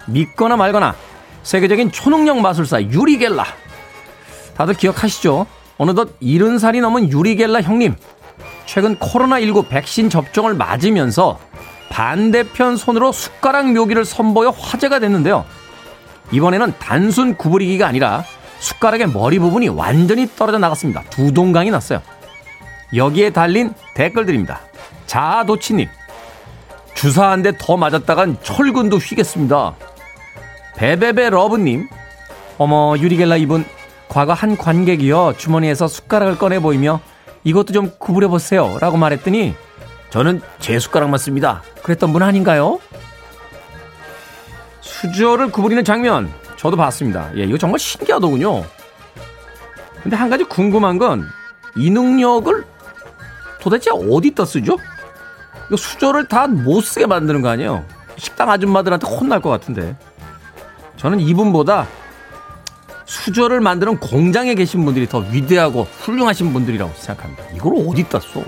믿거나 말거나 세계적인 초능력 마술사 유리겔라. 다들 기억하시죠? 어느덧 70살이 넘은 유리겔라 형님. 최근 코로나19 백신 접종을 맞으면서 반대편 손으로 숟가락 묘기를 선보여 화제가 됐는데요. 이번에는 단순 구부리기가 아니라 숟가락의 머리 부분이 완전히 떨어져 나갔습니다. 두 동강이 났어요. 여기에 달린 댓글들입니다. 자아도치님. 주사 한 대 더 맞았다간 철근도 휘겠습니다. 베베베 러브님. 어머, 유리겔라 이분. 과거 한 관객이요. 주머니에서 숟가락을 꺼내 보이며 이것도 좀 구부려 보세요. 라고 말했더니 저는 제 숟가락만 씁니다. 그랬던 분 아닌가요? 수저를 구부리는 장면 저도 봤습니다. 예, 이거 정말 신기하더군요. 근데 한 가지 궁금한 건 이 능력을 도대체 어디다 쓰죠? 이거 수저를 다 못 쓰게 만드는 거 아니에요? 식당 아줌마들한테 혼날 것 같은데. 저는 이분보다 수저를 만드는 공장에 계신 분들이 더 위대하고 훌륭하신 분들이라고 생각합니다. 이걸 어디다 써?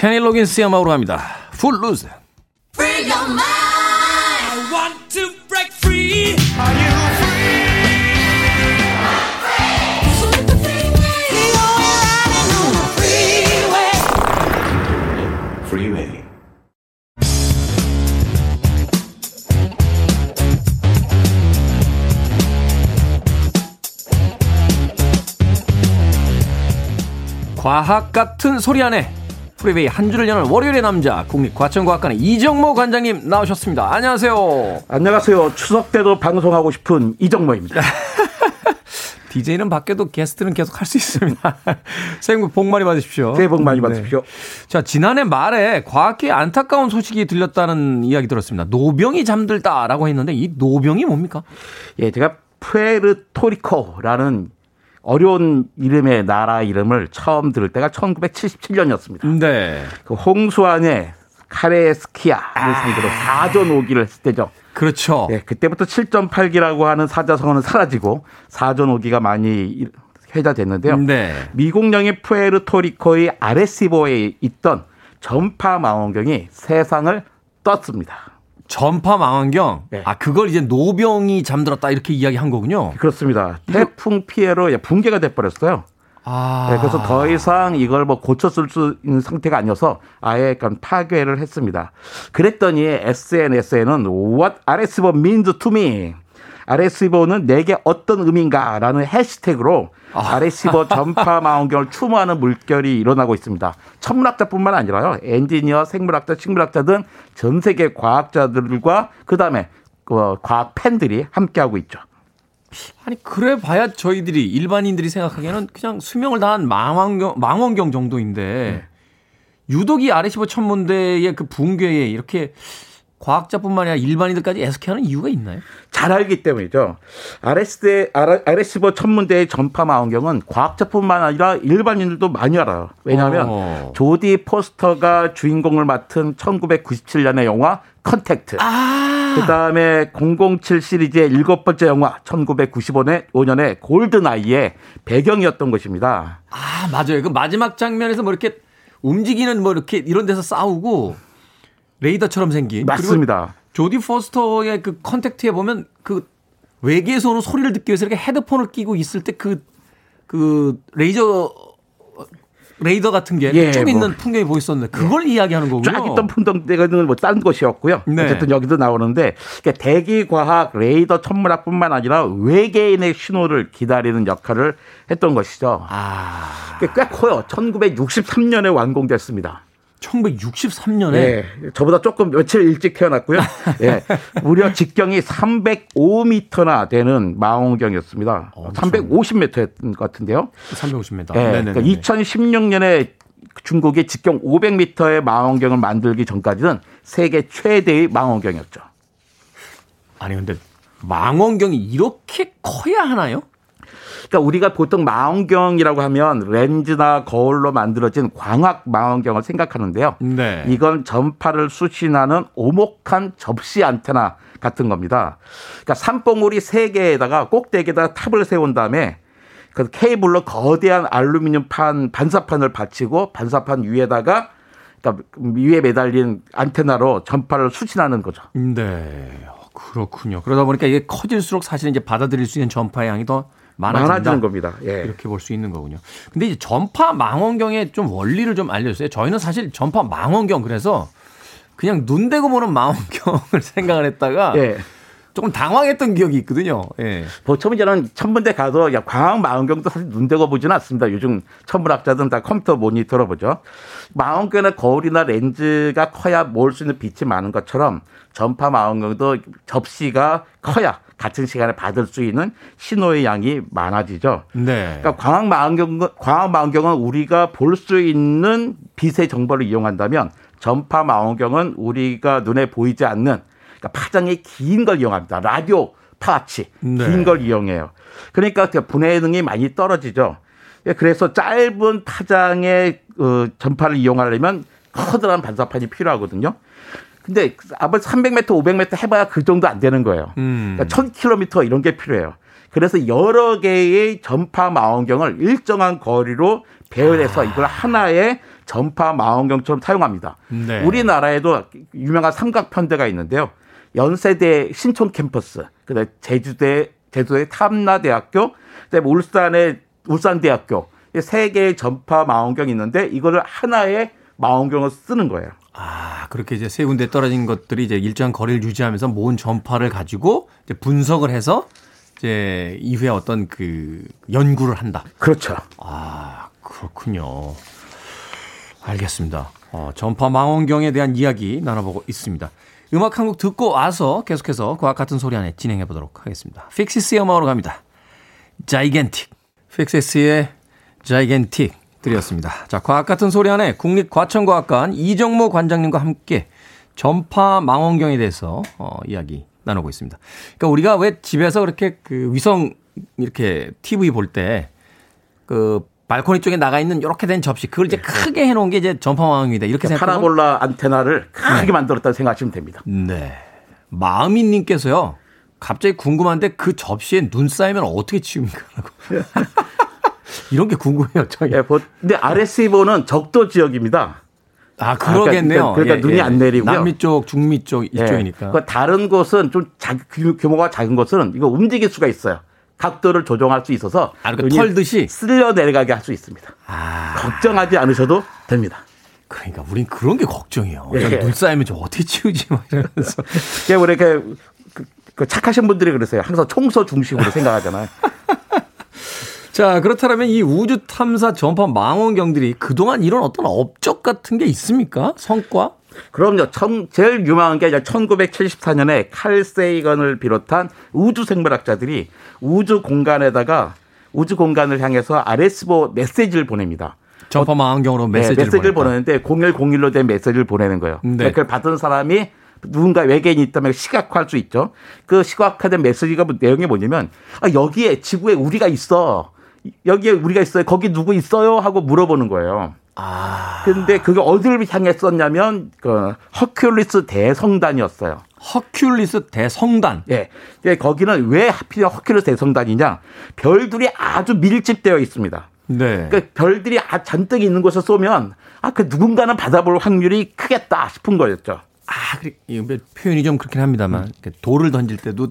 케니 로긴스의 음악으로 갑니다. Full Loose. Free your mind. I want to break free. Are you 과학 같은 소리 안에 프리웨이 한 주를 여는 월요일의 남자 국립과천과학관의 이정모 관장님 나오셨습니다. 안녕하세요. 안녕하세요. 추석 때도 방송하고 싶은 이정모입니다. DJ는 바뀌어도 게스트는 계속 할 수 있습니다. 새해 복 많이 받으십시오. 새해 복 많이 받으십시오. 네. 자, 지난해 말에 과학계에 안타까운 소식이 들렸다는 이야기 들었습니다. 노병이 잠들다라고 했는데 이 노병이 뭡니까? 예, 제가 푸에르토리코라는 어려운 이름의 나라 이름을 처음 들을 때가 1977년이었습니다. 네. 그 홍수 안에 카레스키아를 상대로 아. 4전 5기를 했을 때죠. 그렇죠. 네, 그때부터 7.8기라고 하는 사자성어는 사라지고 4전 5기가 많이 회자됐는데요. 네. 미국령인 푸에르토리코의 아레시보에 있던 전파 망원경이 세상을 떴습니다. 전파 망원경. 네. 아 그걸 이제 노병이 잠들었다 이렇게 이야기한 거군요. 그렇습니다. 태풍 피해로 붕괴가 돼 버렸어요. 아. 네, 그래서 더 이상 이걸 뭐 고쳤을 수 있는 상태가 아니어서 아예 약간 파괴를 했습니다. 그랬더니 SNS에는 What RS보 means to me. RS보는 내게 어떤 의미인가라는 해시태그로 아. RS보 전파 망원경을 추모하는 물결이 일어나고 있습니다. 천문학자뿐만 아니라요. 엔지니어, 생물학자, 식물학자 등 전 세계 과학자들과 그다음에 그 과학 팬들이 함께하고 있죠. 아니 그래 봐야 저희들이 일반인들이 생각하기에는 그냥 수명을 다한 망원경 망원경 정도인데 네. 유독 이 아레시보 천문대의 그 붕괴에 이렇게 과학자뿐만 아니라 일반인들까지 애석해하는 이유가 있나요? 잘 알기 때문이죠. 아레스대 아레시보 천문대의 전파 망원경은 과학자뿐만 아니라 일반인들도 많이 알아요. 왜냐하면 어. 조디 포스터가 주인공을 맡은 1997년의 영화 Contact. 아~ 그 다음에 007 시리즈의 일곱 번째 영화 1995년의 5년의 GoldenEye의 배경이었던 것입니다. 아, 맞아요. 그 마지막 장면에서 뭐 이렇게 움직이는 뭐 이렇게 이런 데서 싸우고 레이더처럼 생긴 맞습니다. 조디 포스터의 그 Contact에 보면 그 외계에서 오는 소리를 듣기 위해서 이렇게 헤드폰을 끼고 있을 때 그그 그 레이저 레이더 같은 게 쭉 예, 뭐. 있는 풍경이 보였었는데 그걸 예. 이야기하는 거군요. 쫙 있던 풍덩대는 뭐 딴 것이었고요. 네. 어쨌든 여기도 나오는데 그러니까 대기 과학 레이더 천문학뿐만 아니라 외계인의 신호를 기다리는 역할을 했던 것이죠. 아. 꽤 커요. 1963년에 완공됐습니다. 1963년에 예, 저보다 조금 며칠 일찍 태어났고요. 예, 무려 직경이 305m나 되는 망원경이었습니다. 어, 350m였던 것 같은데요. 350m. 예, 그러니까 2016년에 중국이 직경 500m의 망원경을 만들기 전까지는 세계 최대의 망원경이었죠. 아니 근데 망원경이 이렇게 커야 하나요? 그러니까 우리가 보통 망원경이라고 하면 렌즈나 거울로 만들어진 광학 망원경을 생각하는데요. 네. 이건 전파를 수신하는 오목한 접시 안테나 같은 겁니다. 그러니까 산봉우리 세 개에다가 꼭대기에다 탑을 세운 다음에 그 케이블로 거대한 알루미늄 판 반사판을 받치고 반사판 위에다가 그러니까 위에 매달린 안테나로 전파를 수신하는 거죠. 네. 그렇군요. 그러다 보니까 이게 커질수록 사실 이제 받아들일 수 있는 전파의 양이 더 많아지는 겁니다. 예. 이렇게 볼 수 있는 거군요. 근데 이제 전파 망원경의 좀 원리를 좀 알려주세요. 저희는 사실 전파 망원경 그래서 그냥 눈 대고 보는 망원경을 생각을 했다가 예. 조금 당황했던 기억이 있거든요. 예. 보통 저는 천문대 가도 야, 광학 망원경도 사실 눈 대고 보지는 않습니다. 요즘 천문학자들은 다 컴퓨터 모니터로 보죠. 망원경이나 거울이나 렌즈가 커야 모을 수 있는 빛이 많은 것처럼 전파 망원경도 접시가 커야 같은 시간에 받을 수 있는 신호의 양이 많아지죠. 네. 그러니까 광학 망원경 광학 망원경은 우리가 볼 수 있는 빛의 정보를 이용한다면 전파 망원경은 우리가 눈에 보이지 않는 그러니까 파장이 긴 걸 이용합니다. 라디오 파치 네. 긴걸 이용해요. 그러니까 그 분해능이 많이 떨어지죠. 예, 그래서 짧은 파장의 어, 전파를 이용하려면 커다란 반사판이 필요하거든요. 근데 아마 300m, 500m 해봐야 그 정도 안 되는 거예요. 음. 그러니까 1000km 이런 게 필요해요. 그래서 여러 개의 전파 망원경을 일정한 거리로 배열해서 아. 이걸 하나의 전파 망원경처럼 사용합니다. 네. 우리나라에도 유명한 삼각편대가 있는데요. 연세대 신촌 캠퍼스, 그다음에 제주대 제주도의 탐나대학교, 그다음에 울산의 울산대학교 세 개의 전파 망원경이 있는데 이거를 하나의 망원경을 쓰는 거예요. 아, 그렇게 이제 세 군데 떨어진 것들이 이제 일정한 거리를 유지하면서 모은 전파를 가지고 이제 분석을 해서 이제 이후에 어떤 그 연구를 한다. 그렇죠. 아, 그렇군요. 알겠습니다. 어, 전파 망원경에 대한 이야기 나눠보고 있습니다. 음악 한 곡 듣고 와서 계속해서 과학 같은 소리 안에 진행해 보도록 하겠습니다. 픽시스의 음악으로 갑니다. 자이겐틱. 픽시스의 자이겐틱 드렸습니다. 자, 과학 같은 소리 안에 국립과천과학관 이정모 관장님과 함께 전파 망원경에 대해서 어, 이야기 나누고 있습니다. 그러니까 우리가 왜 집에서 그렇게 그 위성 이렇게 TV 볼 때 그 발코니 쪽에 나가 있는 이렇게 된 접시 그걸 이제 크게 해놓은 게 이제 전파 망원경이다 이렇게 생각하면 파라볼라 안테나를 크게 네. 만들었다고 생각하시면 됩니다. 네. 마음이님께서요. 갑자기 궁금한데 그 접시에 눈 쌓이면 어떻게 치웁니까? 이런 게 궁금해요. 저 예, 보- 근데 RSV는 적도 지역입니다. 아, 그러겠네요. 그러니까, 그러니까 예, 눈이 예. 안 내리고요. 남미 쪽, 중미 쪽 이쪽이니까. 그 다른 곳은 좀 작, 규- 규모가 작은 곳은 이거 움직일 수가 있어요. 각도를 조정할 수 있어서 아, 그 눈이 털듯이? 쓸려 내려가게 할 수 있습니다. 아, 걱정하지 않으셔도 됩니다. 그러니까 우린 그런 게 걱정이에요. 예. 저눈 쌓이면 저 어떻게 치우지? 막 이러면서. 이게 우리 이렇게 그, 그 착하신 분들이 그러세요. 항상 청소 중심으로 생각하잖아요. 자, 그렇다면 이 우주 탐사 전파 망원경들이 그동안 이런 어떤 업적 같은 게 있습니까? 성과? 그럼요. 천- 제일 유명한 게 1974년에 칼 세이건을 비롯한 우주 생물학자들이 우주 공간에다가 우주 공간을 향해서 RS보 메시지를 보냅니다. 전파 망원경으로 네, 메시지를, 메시지를 보냈다. 보내는데 0101로 된 메시지를 보내는 거예요. 네. 그걸 받은 사람이 누군가 외계인이 있다면 시각화할 수 있죠. 그 시각화된 메시지가 뭐- 내용이 뭐냐면 아, 여기에 지구에 우리가 있어. 여기에 우리가 있어요. 거기 누구 있어요? 하고 물어보는 거예요. 아. 근데 그게 어디를 향했었냐면 그 허큘리스 대성단이었어요. 허큘리스 대성단. 예. 예, 거기는 왜 하필 허큘리스 대성단이냐? 별들이 아주 밀집되어 있습니다. 네. 그러니까 별들이 아, 잔뜩 있는 곳에 쏘면 아, 그 누군가는 받아볼 확률이 크겠다 싶은 거였죠. 아, 그래, 이거 표현이 좀 그렇긴 합니다만 이렇게 돌을 던질 때도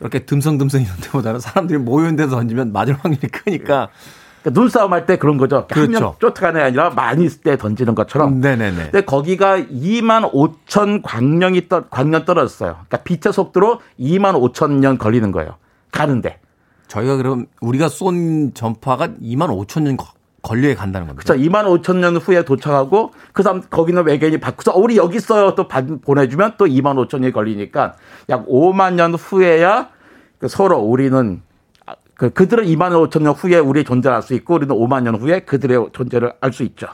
이렇게 듬성듬성 이런 데보다는 사람들이 모여있는 데서 던지면 맞을 확률이 크니까. 그러니까 눈싸움 할 때 그런 거죠. 그렇죠. 한명 쫓아가는 게 아니라 많이 있을 때 던지는 것처럼. 네네네. 근데 거기가 2만 5천 광년이 떠, 광년 떨어졌어요. 그러니까 빛의 속도로 2만 5천 년 걸리는 거예요. 가는데. 저희가 그럼 우리가 쏜 전파가 2만 5천 년 거- 걸려야 간다는 겁니다. 그렇죠. 2만 5천 년 후에 도착하고 그 사람 거기는 외계인이 바꾸서 어, 우리 여기 있어요. 또 받- 보내주면 또 2만 5천 년이 걸리니까 약 5만 년 후에야 그 서로 우리는 아, 그 그들은 2만 5천 년 후에 우리의 존재를 알 수 있고 우리는 5만 년 후에 그들의 존재를 알 수 있죠.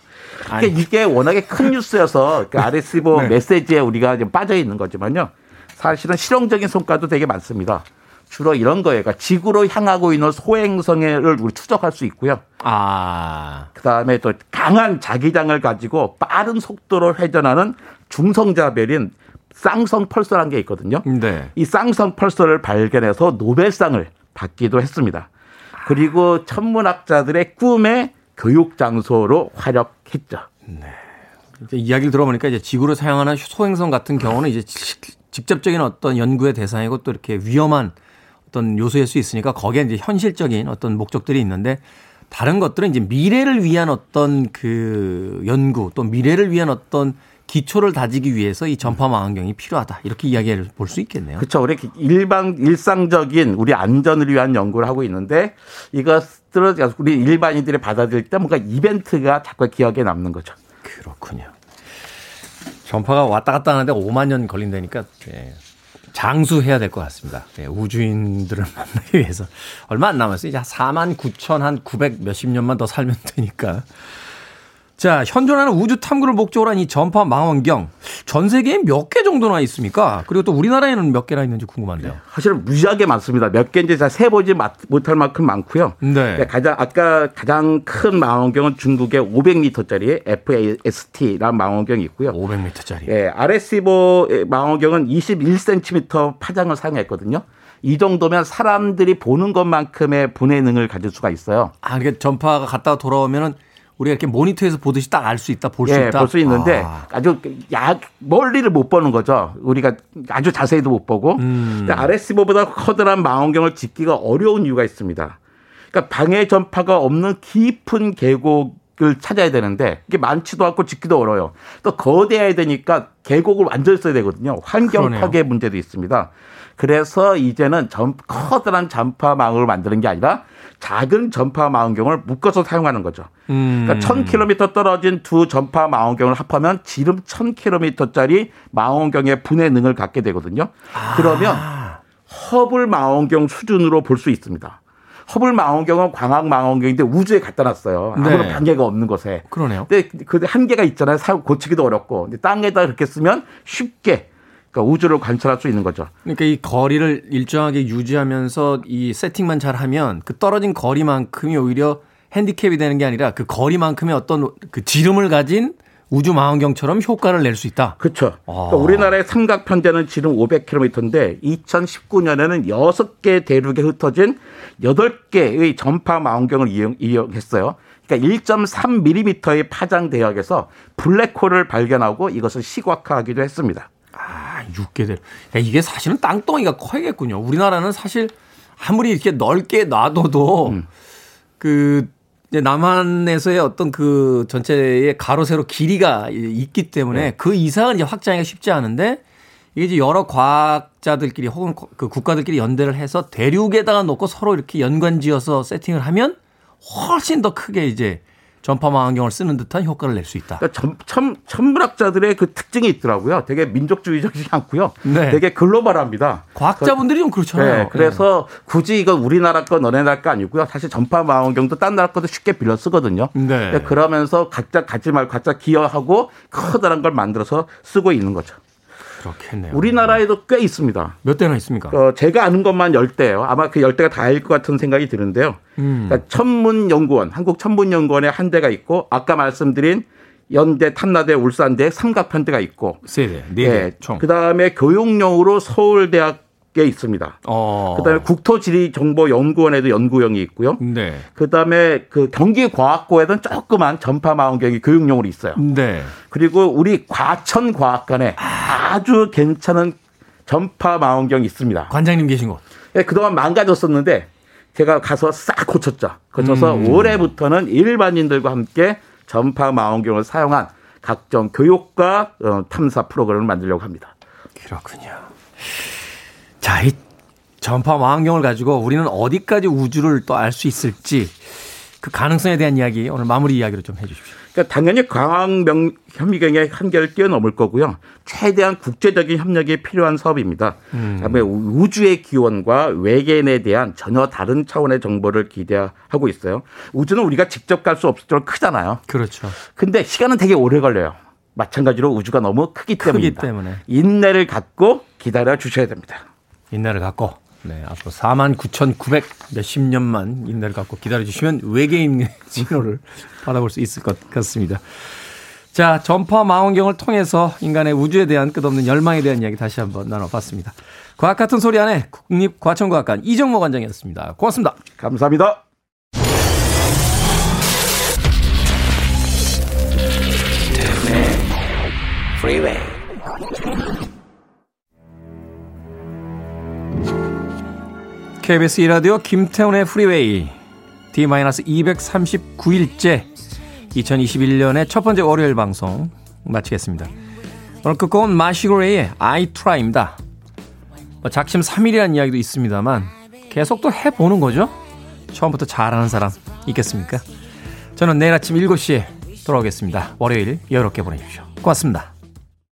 그러니까 이게 워낙에 큰 뉴스여서 그 RS보 네. 메시지에 우리가 빠져 있는 거지만요. 사실은 실용적인 성과도 되게 많습니다. 주로 이런 거예요. 그러니까 지구로 향하고 있는 소행성을 우리 추적할 수 있고요. 아, 그 다음에 또 강한 자기장을 가지고 빠른 속도로 회전하는 중성자별인 쌍성 펄서라는 게 있거든요. 네. 이 쌍성 펄서를 발견해서 노벨상을 받기도 했습니다. 그리고 천문학자들의 꿈의 교육 장소로 활약했죠. 이제 이야기를 들어보니까 이제 지구를 사용하는 소행성 같은 경우는 이제 시- 직접적인 어떤 연구의 대상이고 또 이렇게 위험한 어떤 요소일 수 있으니까 거기에 이제 현실적인 어떤 목적들이 있는데 다른 것들은 이제 미래를 위한 어떤 그 연구 또 미래를 위한 어떤 기초를 다지기 위해서 이 전파 망원경이 필요하다. 이렇게 이야기를 볼 수 있겠네요. 그렇죠. 우리 일반 일상적인 우리 안전을 위한 연구를 하고 있는데 이것들을 우리 일반인들이 받아들일 때 뭔가 이벤트가 자꾸 기억에 남는 거죠. 그렇군요. 전파가 왔다 갔다 하는데 5만 년 걸린다니까 예, 장수해야 될 것 같습니다. 예, 우주인들을 만나기 위해서 얼마 안 남았어요. 이제 4만 9천 한 900 몇십 년만 더 살면 되니까. 자, 현존하는 우주 탐구를 목적으로 한 이 전파 망원경 전 세계에 몇 개 정도나 있습니까? 그리고 또 우리나라에는 몇 개나 있는지 궁금한데요. 사실 무지하게 많습니다. 몇 개인지 잘 세보지 마- 못할 만큼 많고요. 네. 가장 아까 가장 큰 망원경은 중국의 500m짜리 FAST라는 망원경이 있고요. 500m짜리. 예, RS보 망원경은 21cm 파장을 사용했거든요. 이 정도면 사람들이 보는 것만큼의 분해능을 가질 수가 있어요. 아, 이게 전파가 갔다가 돌아오면은 우리가 이렇게 모니터에서 보듯이 딱 알 수 있다, 볼수 예, 있다. 볼수 있는데 아. 아주 야 멀리를 못 보는 거죠. 우리가 아주 자세히도 못 보고. 음. 근데 RS보보다 커다란 망원경을 짓기가 어려운 이유가 있습니다. 그러니까 방해 전파가 없는 깊은 계곡을 찾아야 되는데 이게 많지도 않고 짓기도 어려워요. 또 거대해야 되니까 계곡을 완전히 써야 되거든요. 환경 그러네요. 파괴 문제도 있습니다. 그래서 이제는 전 커다란 전파망을 만드는 게 아니라 작은 전파 망원경을 묶어서 사용하는 거죠. 음. 그러니까 1000km 떨어진 두 전파 망원경을 합하면 지름 1000km짜리 망원경의 분해 능을 갖게 되거든요. 그러면 허블 망원경 수준으로 볼 수 있습니다. 허블 망원경은 광학 망원경인데 우주에 갖다 놨어요. 아무런 네. 반개가 없는 곳에. 그러네요. 근데 그 한계가 있잖아요. 사용 고치기도 어렵고. 근데 땅에다 그렇게 쓰면 쉽게 그러니까 우주를 관찰할 수 있는 거죠. 그러니까 이 거리를 일정하게 유지하면서 이 세팅만 잘하면 그 떨어진 거리만큼이 오히려 핸디캡이 되는 게 아니라 그 거리만큼의 어떤 그 지름을 가진 우주 망원경처럼 효과를 낼 수 있다. 그렇죠. 아. 그러니까 우리나라의 삼각 편대는 지름 500km인데 2019년에는 6개 대륙에 흩어진 8개의 전파 망원경을 이용, 이용했어요. 그러니까 1.3mm의 파장 대역에서 블랙홀을 발견하고 이것을 시각화하기도 했습니다. 아, 6개 대륙. 야, 이게 사실은 땅덩이가 커야겠군요. 우리나라는 사실 아무리 이렇게 넓게 놔둬도 음. 그 이제 남한에서의 어떤 그 전체의 가로 세로 길이가 있기 때문에 네. 그 이상은 이제 확장하기가 쉽지 않은데 이게 이제 여러 과학자들끼리 혹은 그 국가들끼리 연대를 해서 대륙에다가 놓고 서로 이렇게 연관지어서 세팅을 하면 훨씬 더 크게 이제 전파망원경을 쓰는 듯한 효과를 낼 수 있다. 그러니까 천, 천, 천문학자들의 그 특징이 있더라고요. 되게 민족주의적이지 않고요. 네. 되게 글로벌합니다. 과학자분들이 좀 그렇잖아요. 네, 그래서 굳이 이건 우리나라 거 너네 나라 거 아니고요. 사실 전파 망원경도 딴 나라 것도 쉽게 빌려 쓰거든요. 네. 네, 그러면서 각자 갖지 말고 각자 기여하고 커다란 걸 만들어서 쓰고 있는 거죠. 그렇겠네요. 우리나라에도 꽤 있습니다. 몇 대나 있습니까? 어, 제가 아는 것만 10대예요. 아마 그 10대가 다일 것 같은 생각이 드는데요. 음. 그러니까 천문연구원, 한국천문연구원에 한 대가 있고 아까 말씀드린 연대, 탐나대, 울산대 삼각편대가 있고 세 대, 네 대, 총. 그다음에 교육용으로 서울대학 에 있습니다. 어. 그다음에 국토지리정보연구원에도 연구용이 있고요. 네. 그다음에 그 경기과학고에는 조그만 전파망원경이 교육용으로 있어요. 네. 그리고 우리 과천과학관에 아주 괜찮은 전파망원경이 있습니다. 관장님 계신 곳. 예, 그동안 망가졌었는데 제가 가서 싹 고쳤죠. 고쳐서 음. 올해부터는 일반인들과 함께 전파 망원경을 사용한 각종 교육과 어, 탐사 프로그램을 만들려고 합니다. 그렇군요. 자, 이 전파 망원경을 가지고 우리는 어디까지 우주를 또 알 수 있을지 그 가능성에 대한 이야기 오늘 마무리 이야기로 좀 해주십시오. 그러니까 당연히 광명 현미경의 한계를 뛰어넘을 거고요. 최대한 국제적인 협력이 필요한 사업입니다. 음. 그다음에 우주의 기원과 외계인에 대한 전혀 다른 차원의 정보를 기대하고 있어요. 우주는 우리가 직접 갈 수 없을 정도로 크잖아요. 그렇죠. 근데 시간은 되게 오래 걸려요. 마찬가지로 우주가 너무 크기 크기 때문입니다. 때문에 인내를 갖고 기다려 주셔야 됩니다. 인내를 갖고 네, 앞으로 4만 9,900 몇십 년만 인내를 갖고 기다려주시면 외계인 신호를 받아볼 수 있을 것 같습니다. 자, 전파 망원경을 통해서 인간의 우주에 대한 끝없는 열망에 대한 이야기 다시 한번 나눠봤습니다. 과학 같은 소리 안에 국립과천과학관 이정모 관장이었습니다. 고맙습니다. 감사합니다. Freeway. KBS 이라디오 김태훈의 프리웨이 D-239일째 2021년의 첫 번째 월요일 방송 마치겠습니다. 오늘 끝곡은 마시고레이의 I Try입니다. 뭐 작심 3일이라는 이야기도 있습니다만 계속 또 해보는 거죠. 처음부터 잘하는 사람 있겠습니까? 저는 내일 아침 7시에 돌아오겠습니다. 월요일 여유롭게 보내십시오. 고맙습니다.